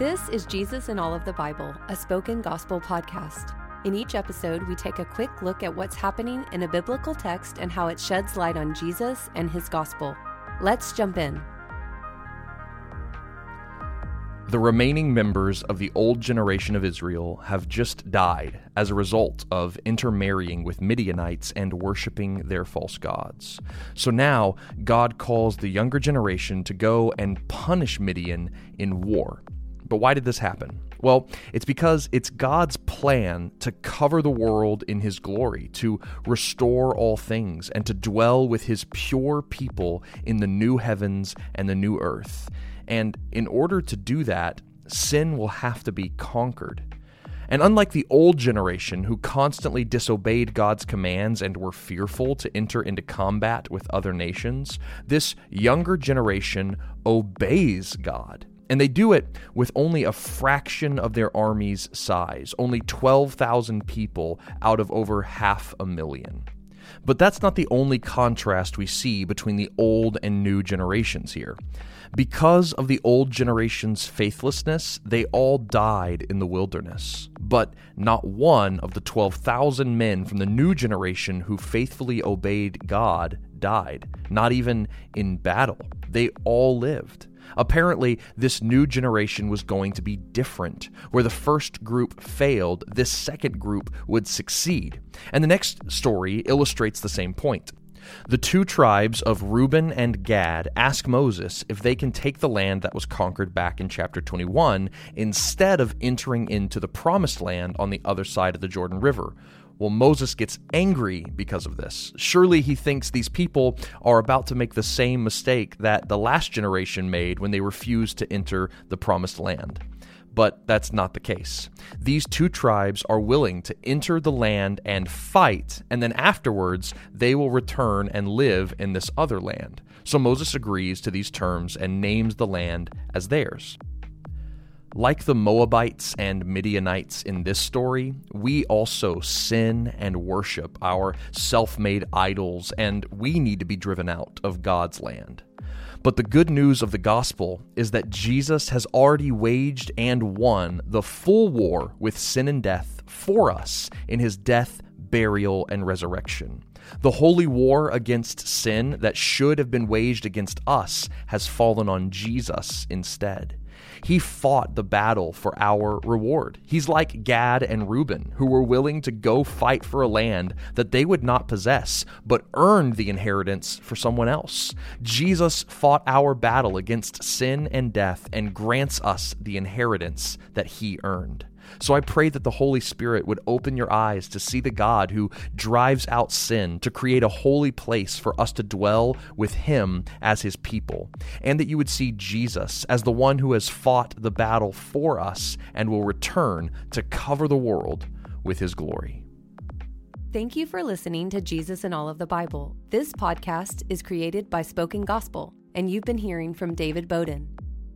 This is Jesus in All of the Bible, a spoken gospel podcast. In each episode, we take a quick look at what's happening in a biblical text and how it sheds light on Jesus and his gospel. Let's jump in. The remaining members of the old generation of Israel have just died as a result of intermarrying with Midianites and worshiping their false gods. So now, God calls the younger generation to go and punish Midian in war. But why did this happen? Well, it's because it's God's plan to cover the world in His glory, to restore all things, and to dwell with His pure people in the new heavens and the new earth. And in order to do that, sin will have to be conquered. And unlike the old generation who constantly disobeyed God's commands and were fearful to enter into combat with other nations, this younger generation obeys God. And they do it with only a fraction of their army's size, only 12,000 people out of over half a million. But that's not the only contrast we see between the old and new generations here. Because of the old generation's faithlessness, they all died in the wilderness. But not one of the 12,000 men from the new generation who faithfully obeyed God died, not even in battle. They all lived. Apparently, this new generation was going to be different. Where the first group failed, this second group would succeed. And the next story illustrates the same point. The two tribes of Reuben and Gad ask Moses if they can take the land that was conquered back in chapter 21 instead of entering into the promised land on the other side of the Jordan River. Well, Moses gets angry because of this. Surely he thinks these people are about to make the same mistake that the last generation made when they refused to enter the promised land but that's not the case. These two tribes are willing to enter the land and fight, and then afterwards they will return and live in this other land. So Moses agrees to these terms and names the land as theirs. Like the Moabites and Midianites in this story, we also sin and worship our self made idols, and we need to be driven out of God's land. But the good news of the gospel is that Jesus has already waged and won the full war with sin and death for us in his death, burial, and resurrection. The holy war against sin that should have been waged against us has fallen on Jesus instead. He fought the battle for our reward. He's like Gad and Reuben, who were willing to go fight for a land that they would not possess, but earned the inheritance for someone else. Jesus fought our battle against sin and death and grants us the inheritance that he earned. So I pray that the Holy Spirit would open your eyes to see the God who drives out sin to create a holy place for us to dwell with Him as His people, and that you would see Jesus as the one who has fought the battle for us and will return to cover the world with His glory. Thank you for listening to Jesus in All of the Bible. This podcast is created by Spoken Gospel, and you've been hearing from David Bowden.